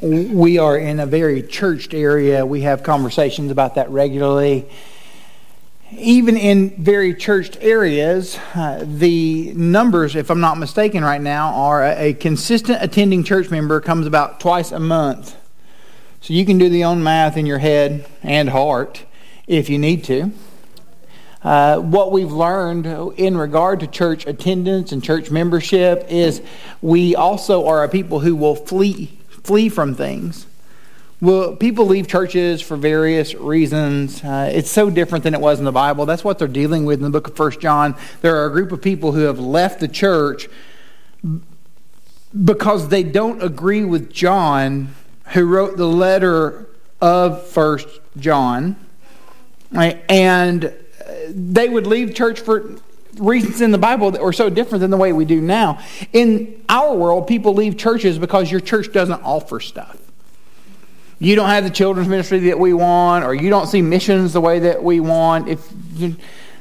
we are in a very churched area. We have conversations about that regularly. Even in very churched areas, uh, the numbers, if I'm not mistaken right now, are a, a consistent attending church member comes about twice a month. So you can do the own math in your head and heart if you need to. Uh, what we've learned in regard to church attendance and church membership is we also are a people who will flee flee from things. Well, people leave churches for various reasons. Uh, it's so different than it was in the Bible. That's what they're dealing with in the book of First John. There are a group of people who have left the church because they don't agree with John, who wrote the letter of First John, right? and they would leave church for reasons in the Bible that were so different than the way we do now. In our world, people leave churches because your church doesn't offer stuff. You don't have the children's ministry that we want, or you don't see missions the way that we want. If a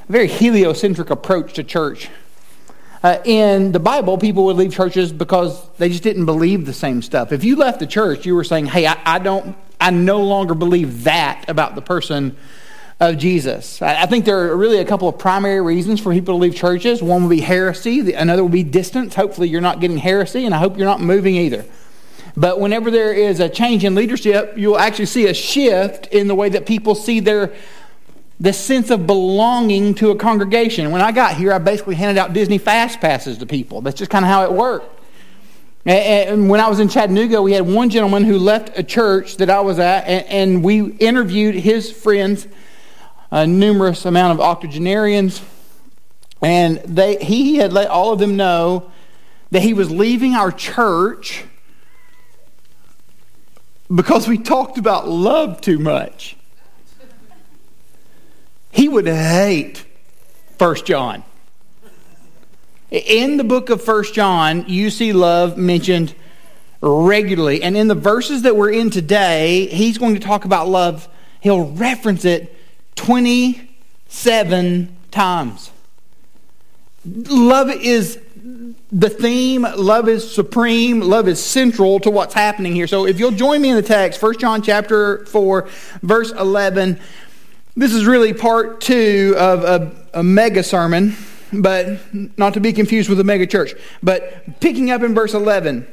very heliocentric approach to church. Uh, in the Bible, people would leave churches because they just didn't believe the same stuff. If you left the church, you were saying, "Hey, I, I don't, I no longer believe that about the person of Jesus. I think there are really a couple of primary reasons for people to leave churches. One would be heresy, another would be distance. Hopefully, you're not getting heresy, and I hope you're not moving either. But whenever there is a change in leadership, you'll actually see a shift in the way that people see their the sense of belonging to a congregation. When I got here, I basically handed out Disney fast passes to people. That's just kind of how it worked. And when I was in Chattanooga, we had one gentleman who left a church that I was at, and we interviewed his friends a numerous amount of octogenarians, and they, he had let all of them know that he was leaving our church because we talked about love too much. He would hate First John. In the book of First John, you see love mentioned regularly. And in the verses that we're in today, he's going to talk about love. He'll reference it 27 times. Love is the theme, love is supreme, love is central to what's happening here. So if you'll join me in the text, 1 John chapter 4, verse 11. This is really part two of a, a mega sermon, but not to be confused with a mega church. But picking up in verse 11.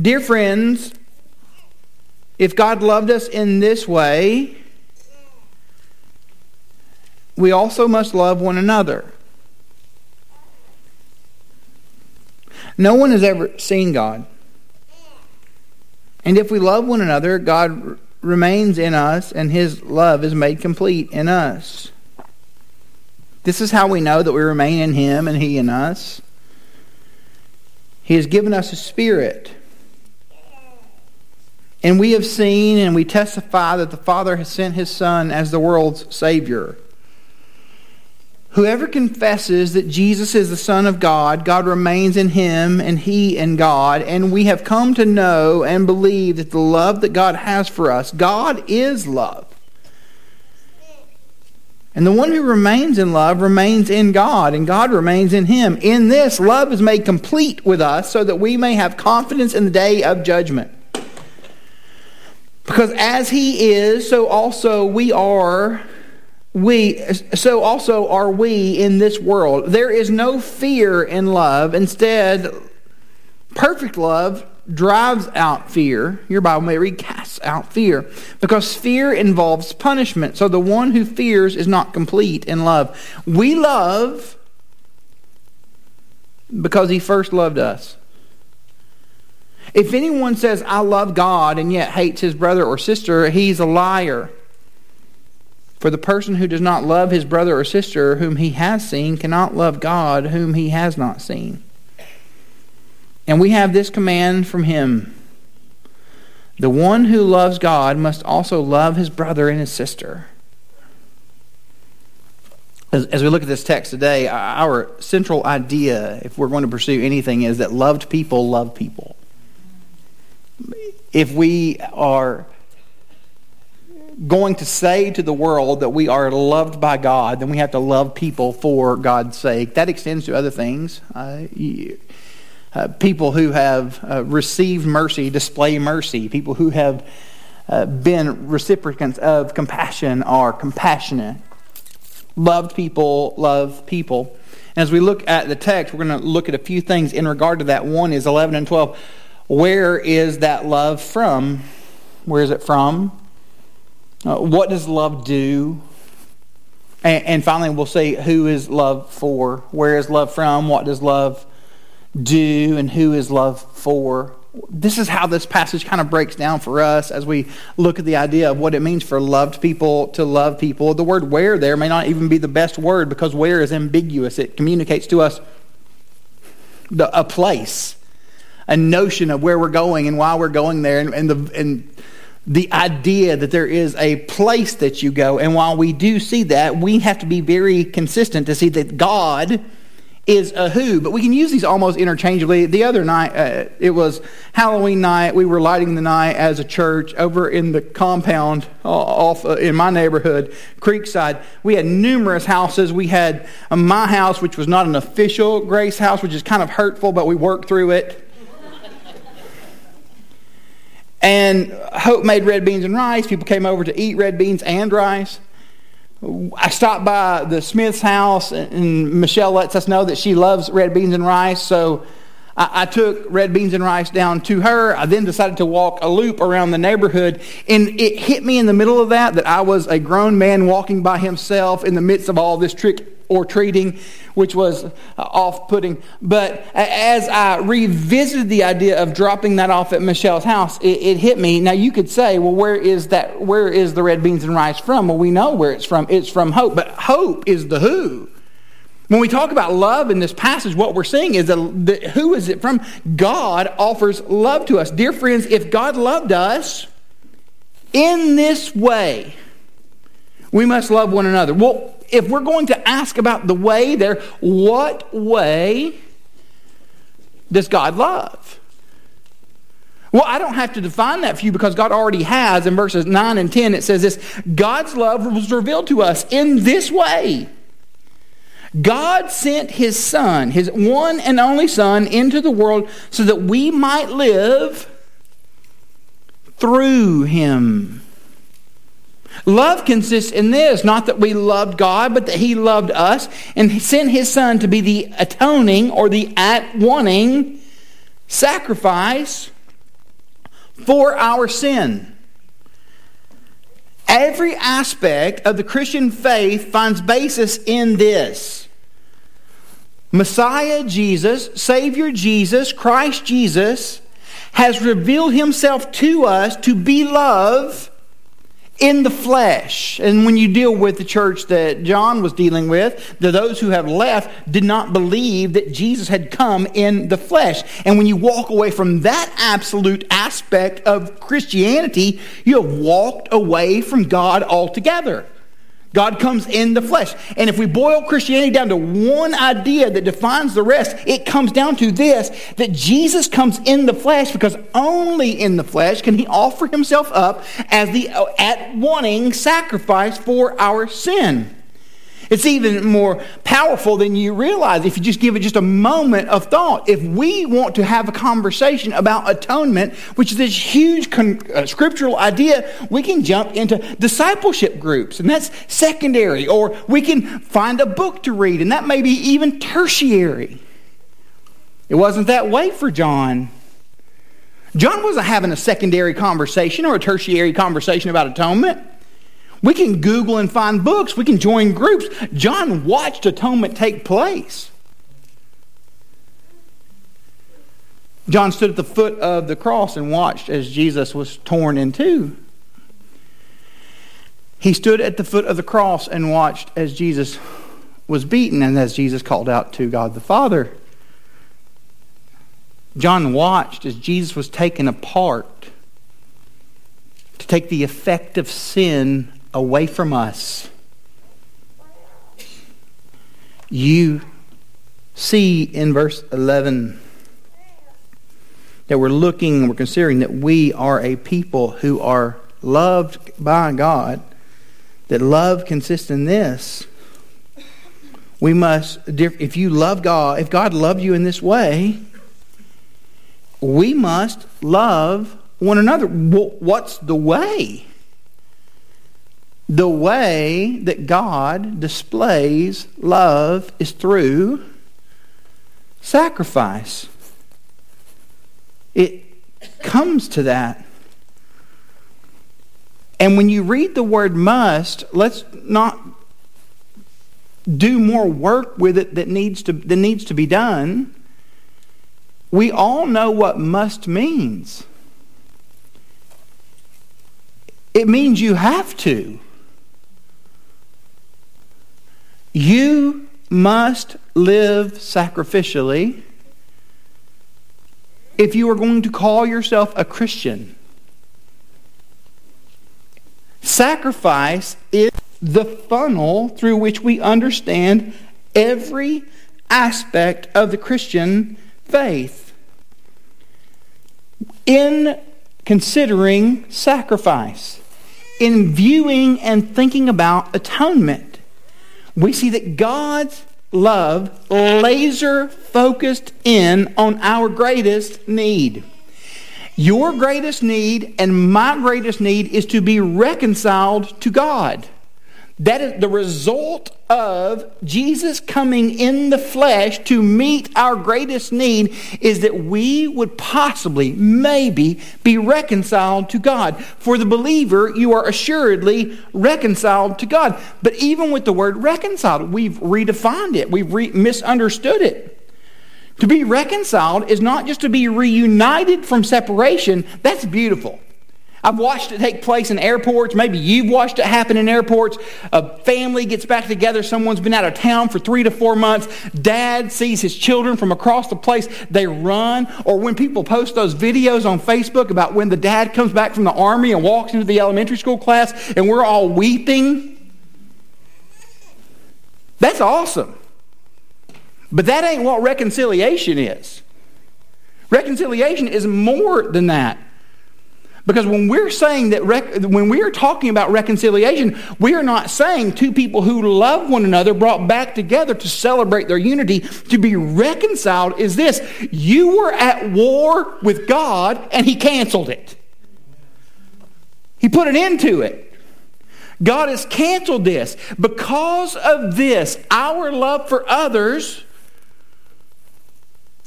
Dear friends, if God loved us in this way, we also must love one another. No one has ever seen God. And if we love one another, God remains in us, and his love is made complete in us. This is how we know that we remain in him and he in us. He has given us a spirit. And we have seen and we testify that the Father has sent his Son as the world's Savior. Whoever confesses that Jesus is the Son of God, God remains in him and he in God. And we have come to know and believe that the love that God has for us, God is love. And the one who remains in love remains in God, and God remains in him. In this, love is made complete with us so that we may have confidence in the day of judgment. Because as he is, so also we are we so also are we in this world. There is no fear in love. Instead perfect love drives out fear. Your bible may read casts out fear. Because fear involves punishment. So the one who fears is not complete in love. We love because he first loved us. If anyone says i love god and yet hates his brother or sister he's a liar for the person who does not love his brother or sister whom he has seen cannot love God whom he has not seen. And we have this command from him the one who loves God must also love his brother and his sister. As, as, we look at this text today, our central idea, if we're going to pursue anything, is that loved people love people. If we are going to say to the world that we are loved by God, then we have to love people for God's sake. That extends to other things. Uh, uh, people who have uh, received mercy display mercy. People who have uh, been recipients of compassion are compassionate. Loved people love people. As we look at the text, we're going to look at a few things in regard to that. One is 11 and 12. Where is that love from? Where is it from? Uh, what does love do? And, and, finally, we'll say who is love for? Where is love from? What does love do? And who is love for? This is how this passage kind of breaks down for us as we look at the idea of what it means for loved people to love people. The word where there may not even be the best word because where is ambiguous. It communicates to us the, a place, a notion of where we're going and why we're going there, and, and the and the idea that there is a place that you go. And while we do see that, we have to be very consistent to see that God is a who, but we can use these almost interchangeably. The other night, uh, it was Halloween night. We were lighting the night as a church over in the compound uh, off uh, in my neighborhood, Creekside. We had numerous houses. We had uh, my house, which was not an official Grace house, which is kind of hurtful, but we worked through it. And Hope made red beans and rice. People came over to eat red beans and rice. I stopped by the Smith's house, and Michelle lets us know that she loves red beans and rice. So I, I, took red beans and rice down to her. I then decided to walk a loop around the neighborhood, and it hit me in the middle of that that I was a grown man walking by himself in the midst of all this trick or treating, which was uh, off putting. But as I revisited the idea of dropping that off at Michelle's house, it, it, hit me. Now you could say, well, where is that? Where is the red beans and rice from? Well, we know where it's from. It's from hope. But hope is the who. When we talk about love in this passage, what we're seeing is that who is it from? God offers love to us. Dear friends, if God loved us in this way, we must love one another. Well, if we're going to ask about the way there, what way does God love? Well, I don't have to define that for you because God already has. In verses 9 and 10, it says this God's love was revealed to us in this way. God sent his Son, his one and only Son, into the world so that we might live through him. Love consists in this not that we loved God, but that He loved us and sent His Son to be the atoning or the at wanting sacrifice for our sin. Every aspect of the Christian faith finds basis in this. Messiah Jesus, Savior Jesus, Christ Jesus, has revealed himself to us to be love in the flesh. And when you deal with the church that John was dealing with, the, those who have left did not believe that Jesus had come in the flesh. And when you walk away from that absolute aspect of Christianity, you have walked away from God altogether. God comes in the flesh. And if we boil Christianity down to one idea that defines the rest, it comes down to this that Jesus comes in the flesh because only in the flesh can he offer himself up as the at wanting sacrifice for our sin. It's even more powerful than you realize if you just give it just a moment of thought. If we want to have a conversation about atonement, which is this huge con- uh, scriptural idea, we can jump into discipleship groups, and that's secondary. Or we can find a book to read, and that may be even tertiary. It wasn't that way for John. John wasn't having a secondary conversation or a tertiary conversation about atonement. We can Google and find books. We can join groups. John watched atonement take place. John stood at the foot of the cross and watched as Jesus was torn in two. He stood at the foot of the cross and watched as Jesus was beaten and as Jesus called out to God the Father. John watched as Jesus was taken apart to take the effect of sin away from us, you see in verse 11 that we're looking, we're considering that we are a people who are loved by God, that love consists in this. We must, if you love God, if God loved you in this way, we must love one another. What's the way? The way that God displays love is through sacrifice. It comes to that. And when you read the word must, let's not do more work with it that needs to, that needs to be done. We all know what must means. It means you have to. You must live sacrificially if you are going to call yourself a Christian. Sacrifice is the funnel through which we understand every aspect of the Christian faith. In considering sacrifice, in viewing and thinking about atonement, we see that God's love laser focused in on our greatest need. Your greatest need and my greatest need is to be reconciled to God. That is the result of Jesus coming in the flesh to meet our greatest need is that we would possibly, maybe, be reconciled to God. For the believer, you are assuredly reconciled to God. But even with the word reconciled, we've redefined it, we've re- misunderstood it. To be reconciled is not just to be reunited from separation, that's beautiful. I've watched it take place in airports. Maybe you've watched it happen in airports. A family gets back together. Someone's been out of town for three to four months. Dad sees his children from across the place. They run. Or when people post those videos on Facebook about when the dad comes back from the army and walks into the elementary school class and we're all weeping. That's awesome. But that ain't what reconciliation is. Reconciliation is more than that. Because when we're saying that, rec- when we are talking about reconciliation, we are not saying two people who love one another brought back together to celebrate their unity. To be reconciled is this you were at war with God and He canceled it, He put an end to it. God has canceled this. Because of this, our love for others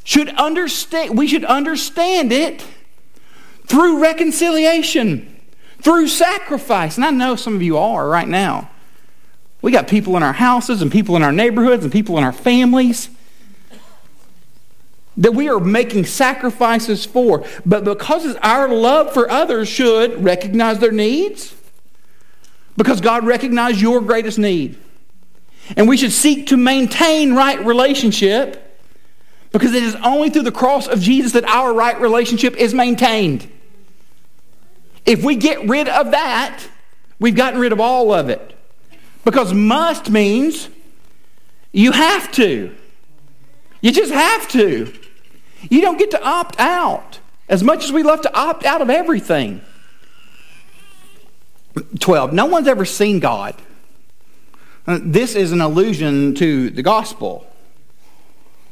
should understand, we should understand it through reconciliation, through sacrifice. And I know some of you are right now. We got people in our houses and people in our neighborhoods and people in our families that we are making sacrifices for. But because our love for others should recognize their needs, because God recognized your greatest need. And we should seek to maintain right relationship because it is only through the cross of Jesus that our right relationship is maintained. If we get rid of that, we've gotten rid of all of it. Because must means you have to. You just have to. You don't get to opt out. As much as we love to opt out of everything. 12. No one's ever seen God. Uh, this is an allusion to the gospel.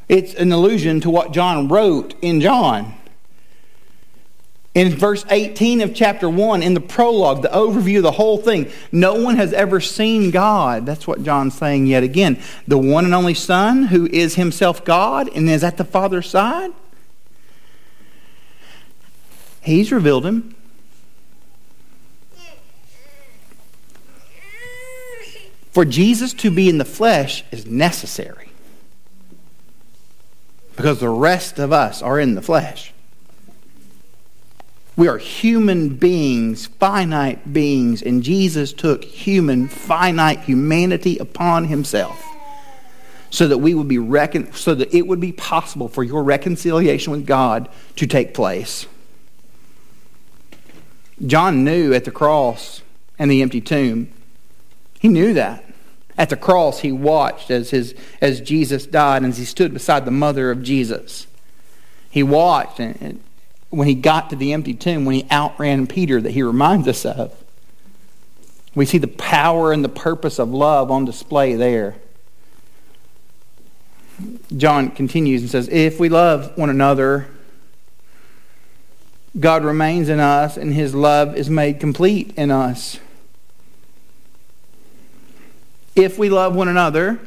It's an allusion to what John wrote in John. In verse 18 of chapter 1, in the prologue, the overview of the whole thing, no one has ever seen God. That's what John's saying yet again. The one and only Son, who is himself God and is at the Father's side, he's revealed him. For Jesus to be in the flesh is necessary because the rest of us are in the flesh. We are human beings, finite beings, and Jesus took human, finite humanity upon himself so that we would be recon- so that it would be possible for your reconciliation with God to take place. John knew at the cross and the empty tomb. He knew that. At the cross, he watched as, his, as Jesus died and as he stood beside the mother of Jesus. He watched and, and when he got to the empty tomb, when he outran Peter, that he reminds us of. We see the power and the purpose of love on display there. John continues and says, If we love one another, God remains in us and his love is made complete in us. If we love one another,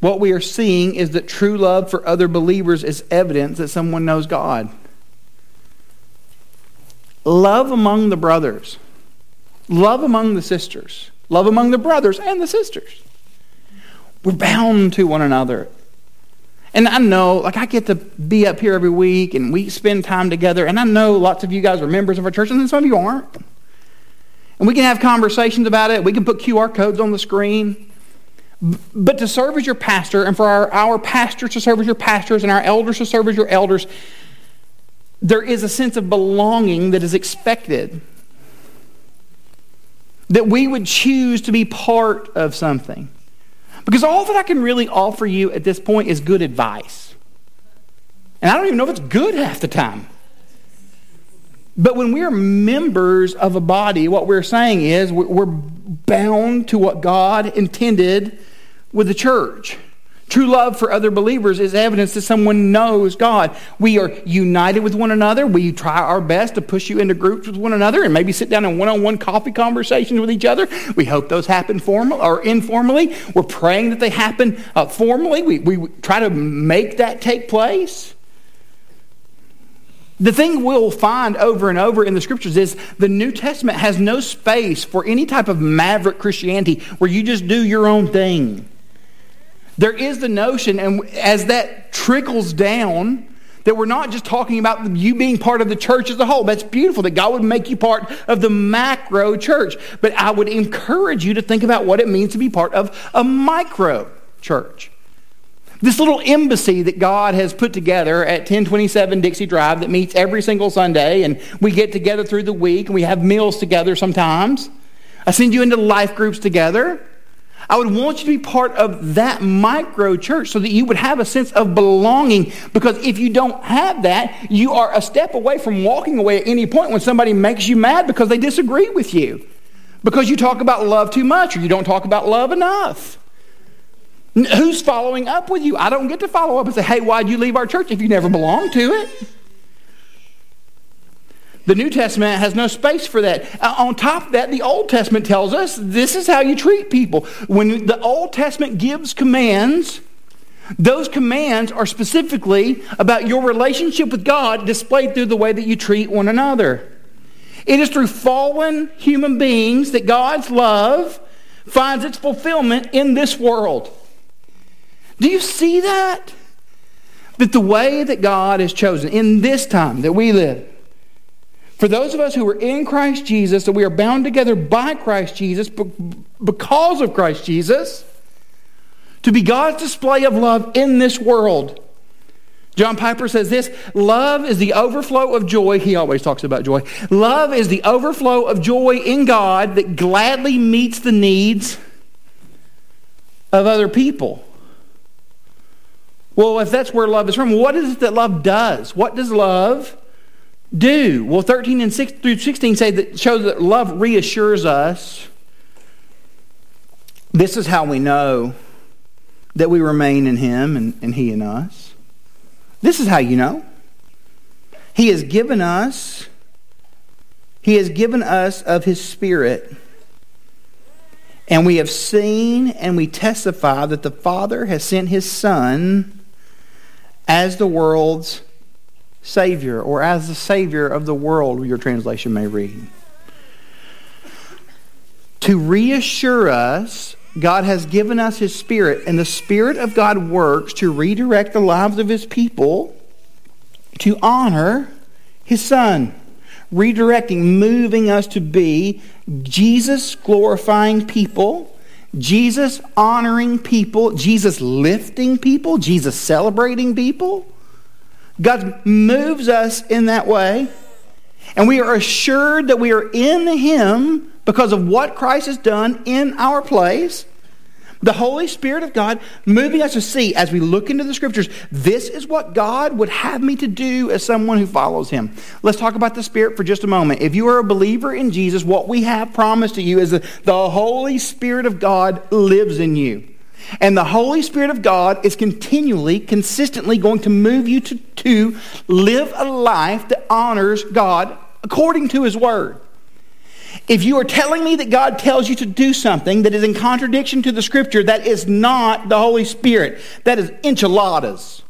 what we are seeing is that true love for other believers is evidence that someone knows God. Love among the brothers, love among the sisters, love among the brothers and the sisters. We're bound to one another. And I know, like, I get to be up here every week and we spend time together. And I know lots of you guys are members of our church, and some of you aren't. And we can have conversations about it. We can put QR codes on the screen. But to serve as your pastor, and for our, our pastors to serve as your pastors, and our elders to serve as your elders, there is a sense of belonging that is expected. That we would choose to be part of something. Because all that I can really offer you at this point is good advice. And I don't even know if it's good half the time. But when we're members of a body, what we're saying is we're bound to what God intended with the church. True love for other believers is evidence that someone knows God. We are united with one another. We try our best to push you into groups with one another and maybe sit down in one on one coffee conversations with each other. We hope those happen formal or informally. We're praying that they happen uh, formally. We, we try to make that take place. The thing we'll find over and over in the scriptures is the New Testament has no space for any type of maverick Christianity where you just do your own thing. There is the notion, and as that trickles down, that we're not just talking about you being part of the church as a whole. That's beautiful that God would make you part of the macro church. But I would encourage you to think about what it means to be part of a micro church. This little embassy that God has put together at 1027 Dixie Drive that meets every single Sunday, and we get together through the week and we have meals together sometimes. I send you into life groups together. I would want you to be part of that micro church so that you would have a sense of belonging. Because if you don't have that, you are a step away from walking away at any point when somebody makes you mad because they disagree with you. Because you talk about love too much or you don't talk about love enough. Who's following up with you? I don't get to follow up and say, hey, why'd you leave our church if you never belonged to it? The New Testament has no space for that. Uh, on top of that, the Old Testament tells us this is how you treat people. When the Old Testament gives commands, those commands are specifically about your relationship with God displayed through the way that you treat one another. It is through fallen human beings that God's love finds its fulfillment in this world. Do you see that? That the way that God has chosen in this time that we live, for those of us who are in Christ Jesus, that we are bound together by Christ Jesus because of Christ Jesus, to be God's display of love in this world. John Piper says this love is the overflow of joy. He always talks about joy. Love is the overflow of joy in God that gladly meets the needs of other people. Well, if that's where love is from, what is it that love does? What does love do? Well, 13 and 6 through 16 say that shows that love reassures us. This is how we know that we remain in him and, and he in us. This is how you know. He has given us he has given us of his spirit. And we have seen and we testify that the Father has sent his son as the world's Savior, or as the Savior of the world, your translation may read. To reassure us, God has given us His Spirit, and the Spirit of God works to redirect the lives of His people to honor His Son. Redirecting, moving us to be Jesus glorifying people Jesus honoring people, Jesus lifting people, Jesus celebrating people. God moves us in that way. And we are assured that we are in Him because of what Christ has done in our place the Holy Spirit of God moving us to see as we look into the scriptures, this is what God would have me to do as someone who follows Him. Let's talk about the Spirit for just a moment. If you are a believer in Jesus, what we have promised to you is that the Holy Spirit of God lives in you. And the Holy Spirit of God is continually, consistently going to move you to, to live a life that honors God according to His Word. If you are telling me that God tells you to do something that is in contradiction to the Scripture, that is not the Holy Spirit. That is enchiladas.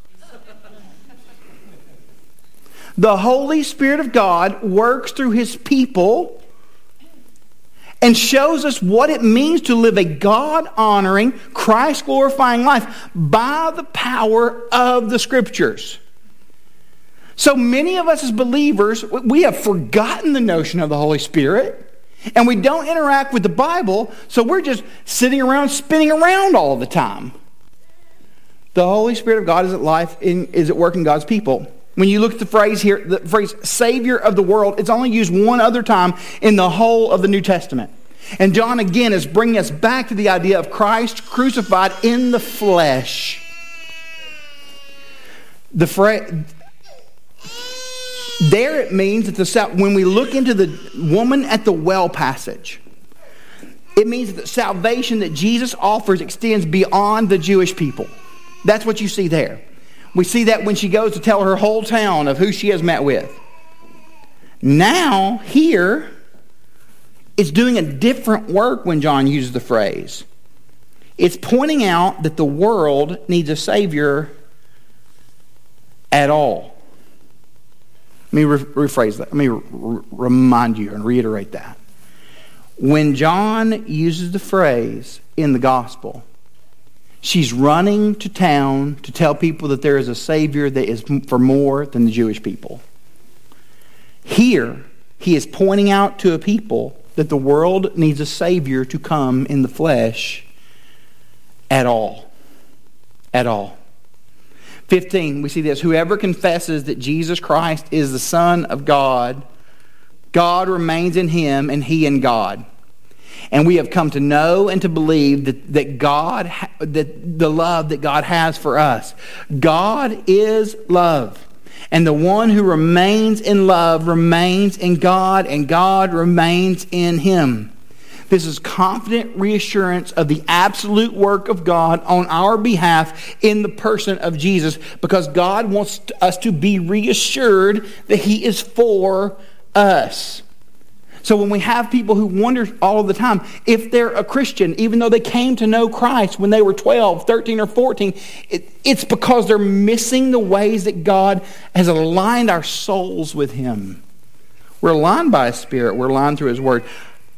the Holy Spirit of God works through His people and shows us what it means to live a God honoring, Christ glorifying life by the power of the Scriptures. So many of us as believers, we have forgotten the notion of the Holy Spirit. And we don't interact with the Bible, so we're just sitting around spinning around all the time. The Holy Spirit of God is at life in, is at work in God's people. When you look at the phrase here, the phrase Savior of the world, it's only used one other time in the whole of the New Testament. And John again is bringing us back to the idea of Christ crucified in the flesh. The phrase, there it means that the when we look into the woman at the well passage, it means that salvation that Jesus offers extends beyond the Jewish people. That's what you see there. We see that when she goes to tell her whole town of who she has met with. Now, here, it's doing a different work when John uses the phrase. It's pointing out that the world needs a Savior at all. Let me re- rephrase that. Let me re- remind you and reiterate that. When John uses the phrase in the gospel, she's running to town to tell people that there is a Savior that is for more than the Jewish people. Here, he is pointing out to a people that the world needs a Savior to come in the flesh at all. At all. 15, we see this Whoever confesses that Jesus Christ is the Son of God, God remains in him and he in God. And we have come to know and to believe that, that God, that the love that God has for us. God is love. And the one who remains in love remains in God, and God remains in him. This is confident reassurance of the absolute work of God on our behalf in the person of Jesus because God wants us to be reassured that He is for us. So when we have people who wonder all the time if they're a Christian, even though they came to know Christ when they were 12, 13, or 14, it, it's because they're missing the ways that God has aligned our souls with Him. We're aligned by His Spirit, we're aligned through His Word.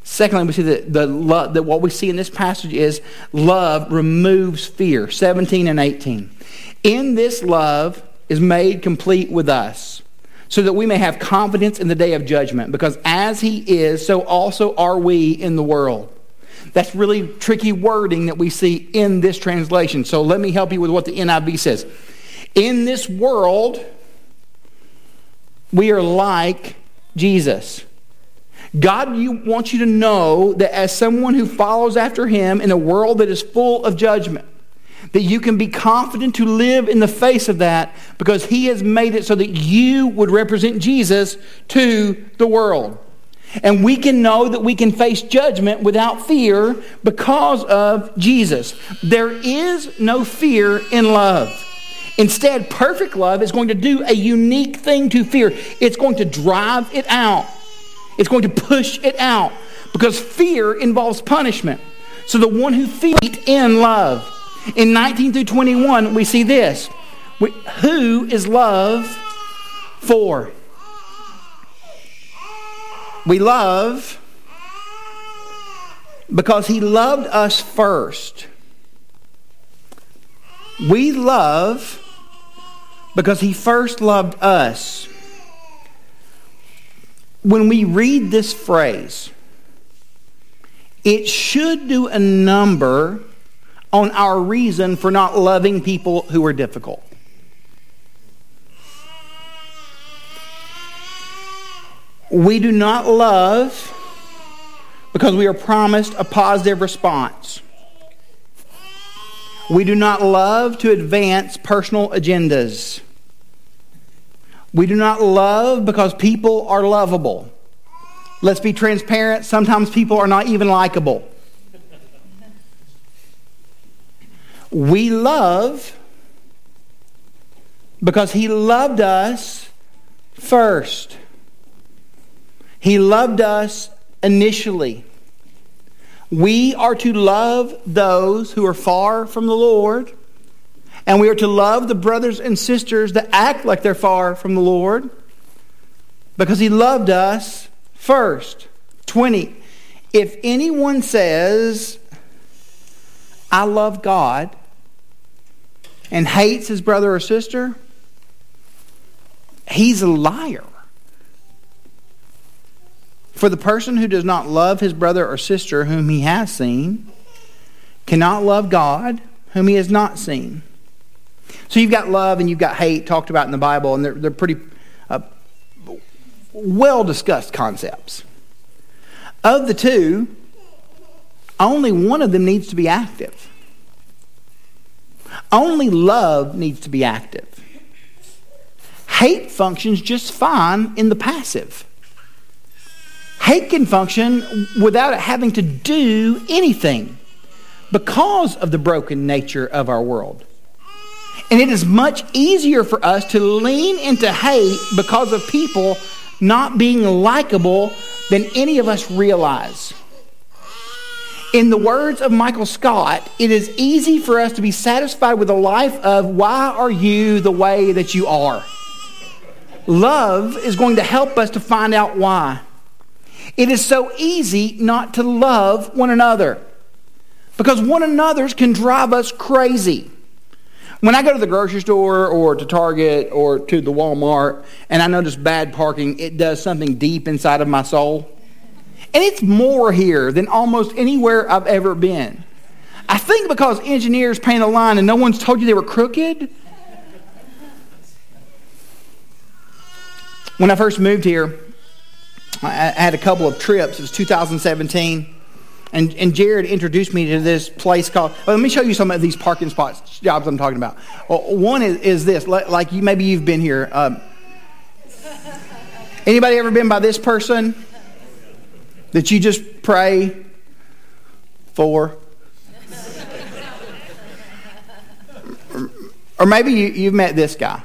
Secondly, we see that, the love, that what we see in this passage is love removes fear. 17 and 18. In this love is made complete with us, so that we may have confidence in the day of judgment, because as he is, so also are we in the world. That's really tricky wording that we see in this translation. So let me help you with what the NIV says. In this world, we are like Jesus. God you, wants you to know that as someone who follows after him in a world that is full of judgment, that you can be confident to live in the face of that because he has made it so that you would represent Jesus to the world. And we can know that we can face judgment without fear because of Jesus. There is no fear in love. Instead, perfect love is going to do a unique thing to fear. It's going to drive it out. It's going to push it out because fear involves punishment. So the one who feeds in love. In 19 through 21, we see this. We, who is love for? We love because he loved us first. We love because he first loved us when we read this phrase, it should do a number on our reason for not loving people who are difficult. We do not love because we are promised a positive response. We do not love to advance personal agendas. We do not love because people are lovable. Let's be transparent. Sometimes people are not even likable. We love Because he loved us first. He loved us initially. We are to love those who are far from the Lord, and we are to love the brothers and sisters that act like they're far from the Lord because He loved us first. 20. If anyone says, I love God, and hates his brother or sister, he's a liar. For the person who does not love his brother or sister whom he has seen cannot love God whom he has not seen. So you've got love and you've got hate talked about in the Bible, and they're, they're pretty uh, well discussed concepts. Of the two, only one of them needs to be active. Only love needs to be active. Hate functions just fine in the passive. Hate can function without it having to do anything because of the broken nature of our world. And it is much easier for us to lean into hate because of people not being likable than any of us realize. In the words of Michael Scott, it is easy for us to be satisfied with a life of why are you the way that you are? Love is going to help us to find out why. It is so easy not to love one another because one another's can drive us crazy. When I go to the grocery store or to Target or to the Walmart and I notice bad parking, it does something deep inside of my soul. And it's more here than almost anywhere I've ever been. I think because engineers paint a line and no one's told you they were crooked. When I first moved here, I had a couple of trips. It was 2017. And, and Jared introduced me to this place called. Well, let me show you some of these parking spots jobs I'm talking about. Well, one is, is this, like you maybe you've been here. Um, anybody ever been by this person that you just pray for? or maybe you, you've met this guy.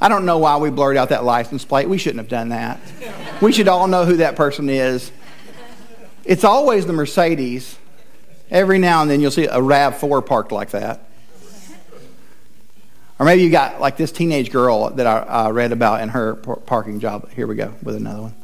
I don't know why we blurred out that license plate. We shouldn't have done that. We should all know who that person is. It's always the Mercedes. Every now and then you'll see a RAV4 parked like that. Or maybe you got like this teenage girl that I, I read about in her parking job. Here we go with another one.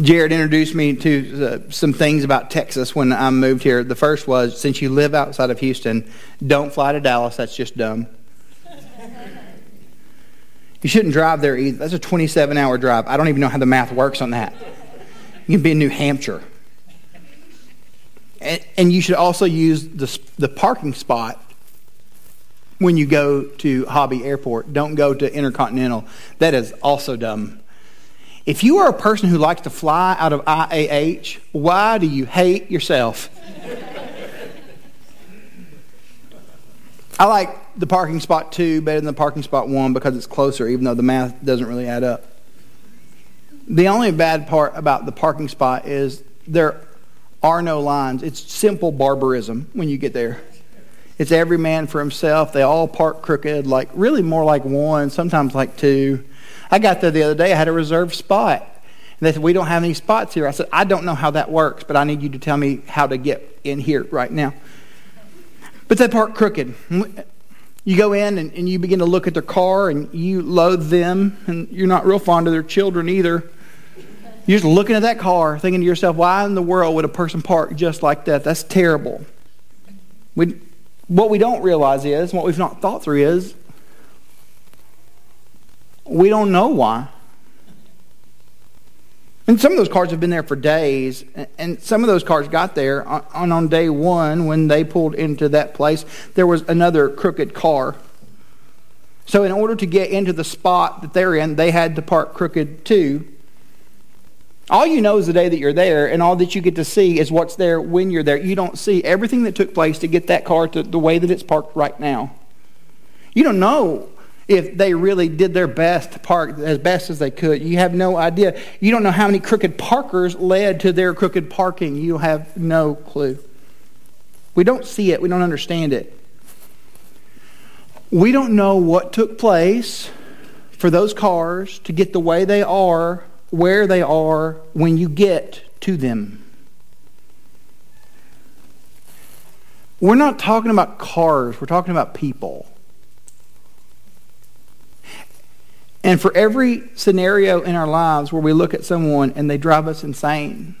Jared introduced me to uh, some things about Texas when I moved here. The first was since you live outside of Houston, don't fly to Dallas. That's just dumb. you shouldn't drive there either. That's a 27 hour drive. I don't even know how the math works on that. You can be in New Hampshire. And, and you should also use the, the parking spot when you go to Hobby Airport. Don't go to Intercontinental. That is also dumb. If you are a person who likes to fly out of IAH, why do you hate yourself? I like the parking spot two better than the parking spot one because it's closer, even though the math doesn't really add up. The only bad part about the parking spot is there are no lines. It's simple barbarism when you get there. It's every man for himself. They all park crooked, like really more like one, sometimes like two. I got there the other day, I had a reserved spot. And they said, We don't have any spots here. I said, I don't know how that works, but I need you to tell me how to get in here right now. But they park crooked. You go in and, and you begin to look at their car and you loathe them, and you're not real fond of their children either. You're just looking at that car, thinking to yourself, why in the world would a person park just like that? That's terrible. We, what we don't realize is, what we've not thought through is, we don't know why. And some of those cars have been there for days, and some of those cars got there on, on day one when they pulled into that place. There was another crooked car. So, in order to get into the spot that they're in, they had to park crooked too. All you know is the day that you're there, and all that you get to see is what's there when you're there. You don't see everything that took place to get that car to the way that it's parked right now. You don't know if they really did their best to park as best as they could. You have no idea. You don't know how many crooked parkers led to their crooked parking. You have no clue. We don't see it, we don't understand it. We don't know what took place for those cars to get the way they are, where they are, when you get to them. We're not talking about cars, we're talking about people. And for every scenario in our lives where we look at someone and they drive us insane,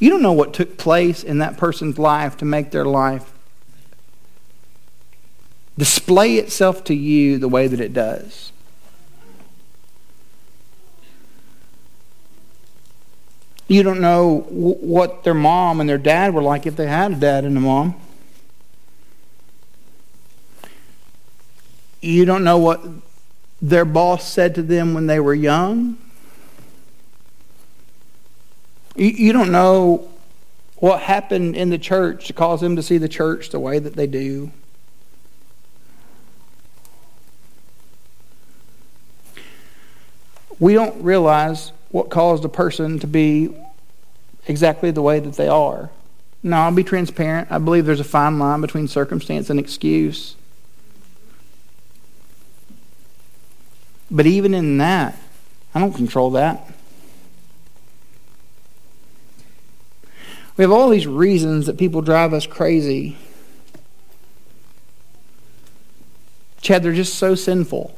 you don't know what took place in that person's life to make their life display itself to you the way that it does. You don't know what their mom and their dad were like if they had a dad and a mom. You don't know what their boss said to them when they were young. You don't know what happened in the church to cause them to see the church the way that they do. We don't realize what caused a person to be exactly the way that they are. Now, I'll be transparent. I believe there's a fine line between circumstance and excuse. But even in that, I don't control that. We have all these reasons that people drive us crazy. Chad, they're just so sinful.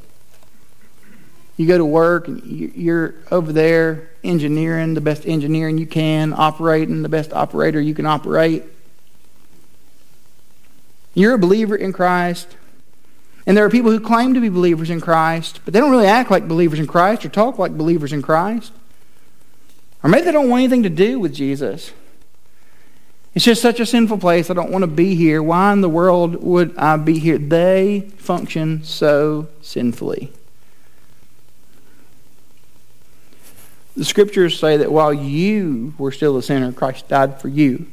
You go to work and you're over there engineering the best engineering you can, operating the best operator you can operate. You're a believer in Christ. And there are people who claim to be believers in Christ, but they don't really act like believers in Christ or talk like believers in Christ. Or maybe they don't want anything to do with Jesus. It's just such a sinful place. I don't want to be here. Why in the world would I be here? They function so sinfully. The scriptures say that while you were still a sinner, Christ died for you.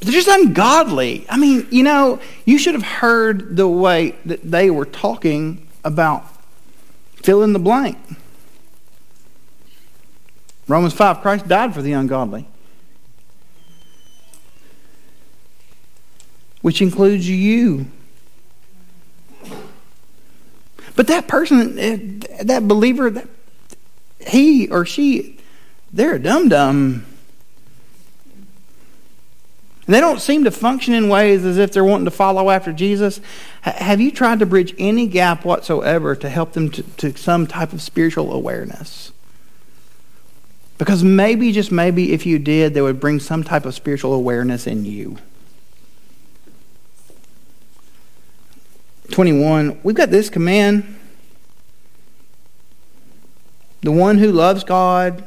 They're just ungodly. I mean, you know, you should have heard the way that they were talking about fill in the blank. Romans 5 Christ died for the ungodly, which includes you. But that person, eh, that believer, that he or she, they're a dum dum. And they don't seem to function in ways as if they're wanting to follow after Jesus. Have you tried to bridge any gap whatsoever to help them to, to some type of spiritual awareness? Because maybe, just maybe, if you did, they would bring some type of spiritual awareness in you. 21, we've got this command. The one who loves God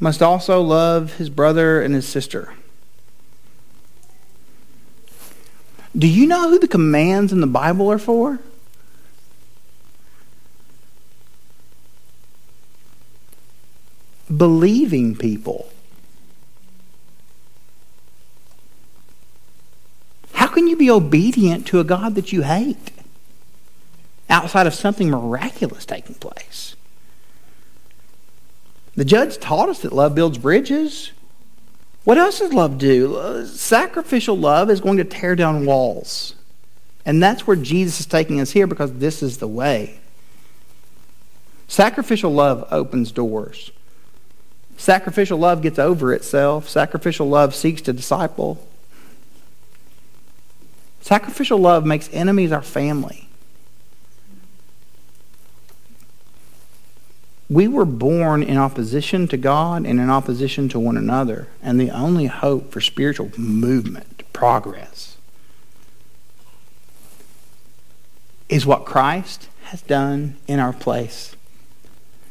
must also love his brother and his sister. Do you know who the commands in the Bible are for? Believing people. How can you be obedient to a God that you hate outside of something miraculous taking place? The judge taught us that love builds bridges. What else does love do? Sacrificial love is going to tear down walls. And that's where Jesus is taking us here because this is the way. Sacrificial love opens doors. Sacrificial love gets over itself. Sacrificial love seeks to disciple. Sacrificial love makes enemies our family. we were born in opposition to God and in opposition to one another. And the only hope for spiritual movement, progress, is what Christ has done in our place.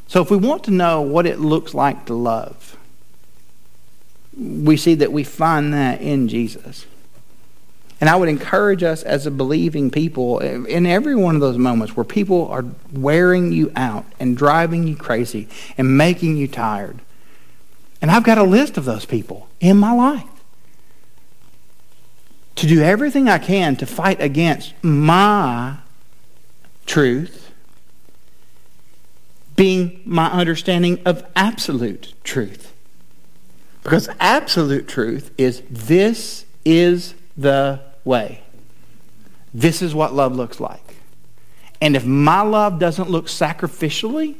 So if we want to know what it looks like to love, we see that we find that in Jesus. And I would encourage us as a believing people in every one of those moments where people are wearing you out and driving you crazy and making you tired. And I've got a list of those people in my life. to do everything I can to fight against my truth being my understanding of absolute truth. Because absolute truth is this is the way. This is what love looks like. And if my love doesn't look sacrificially,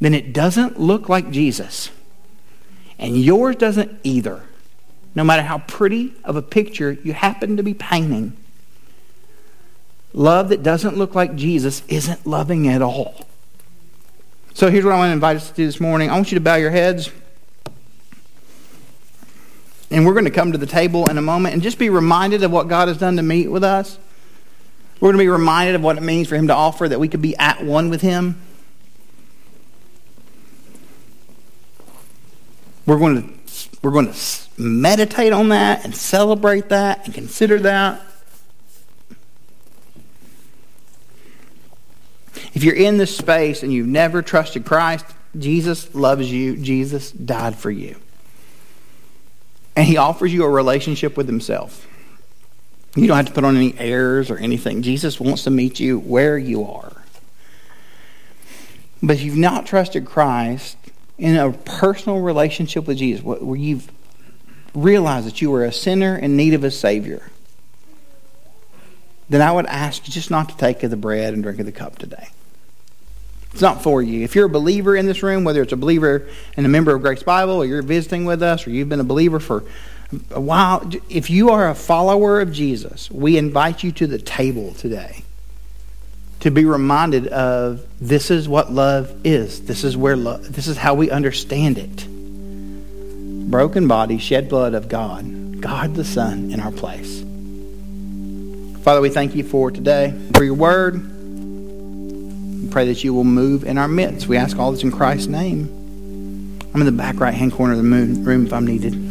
then it doesn't look like Jesus. And yours doesn't either, no matter how pretty of a picture you happen to be painting. Love that doesn't look like Jesus isn't loving at all. So here's what I want to invite us to do this morning. I want you to bow your heads. And we're going to come to the table in a moment and just be reminded of what God has done to meet with us. We're going to be reminded of what it means for Him to offer that we could be at one with Him. We're going to, we're going to meditate on that and celebrate that and consider that. If you're in this space and you've never trusted Christ, Jesus loves you. Jesus died for you. And he offers you a relationship with himself. You don't have to put on any airs or anything. Jesus wants to meet you where you are. But if you've not trusted Christ in a personal relationship with Jesus, where you've realized that you are a sinner in need of a Savior, then I would ask you just not to take of the bread and drink of the cup today. It's not for you. If you're a believer in this room, whether it's a believer and a member of Grace Bible, or you're visiting with us, or you've been a believer for a while, if you are a follower of Jesus, we invite you to the table today to be reminded of this is what love is. This is where love, this is how we understand it. Broken body, shed blood of God, God the Son in our place. Father, we thank you for today, for your word pray that you will move in our midst. We ask all this in Christ's name. I'm in the back right hand corner of the room if I'm needed.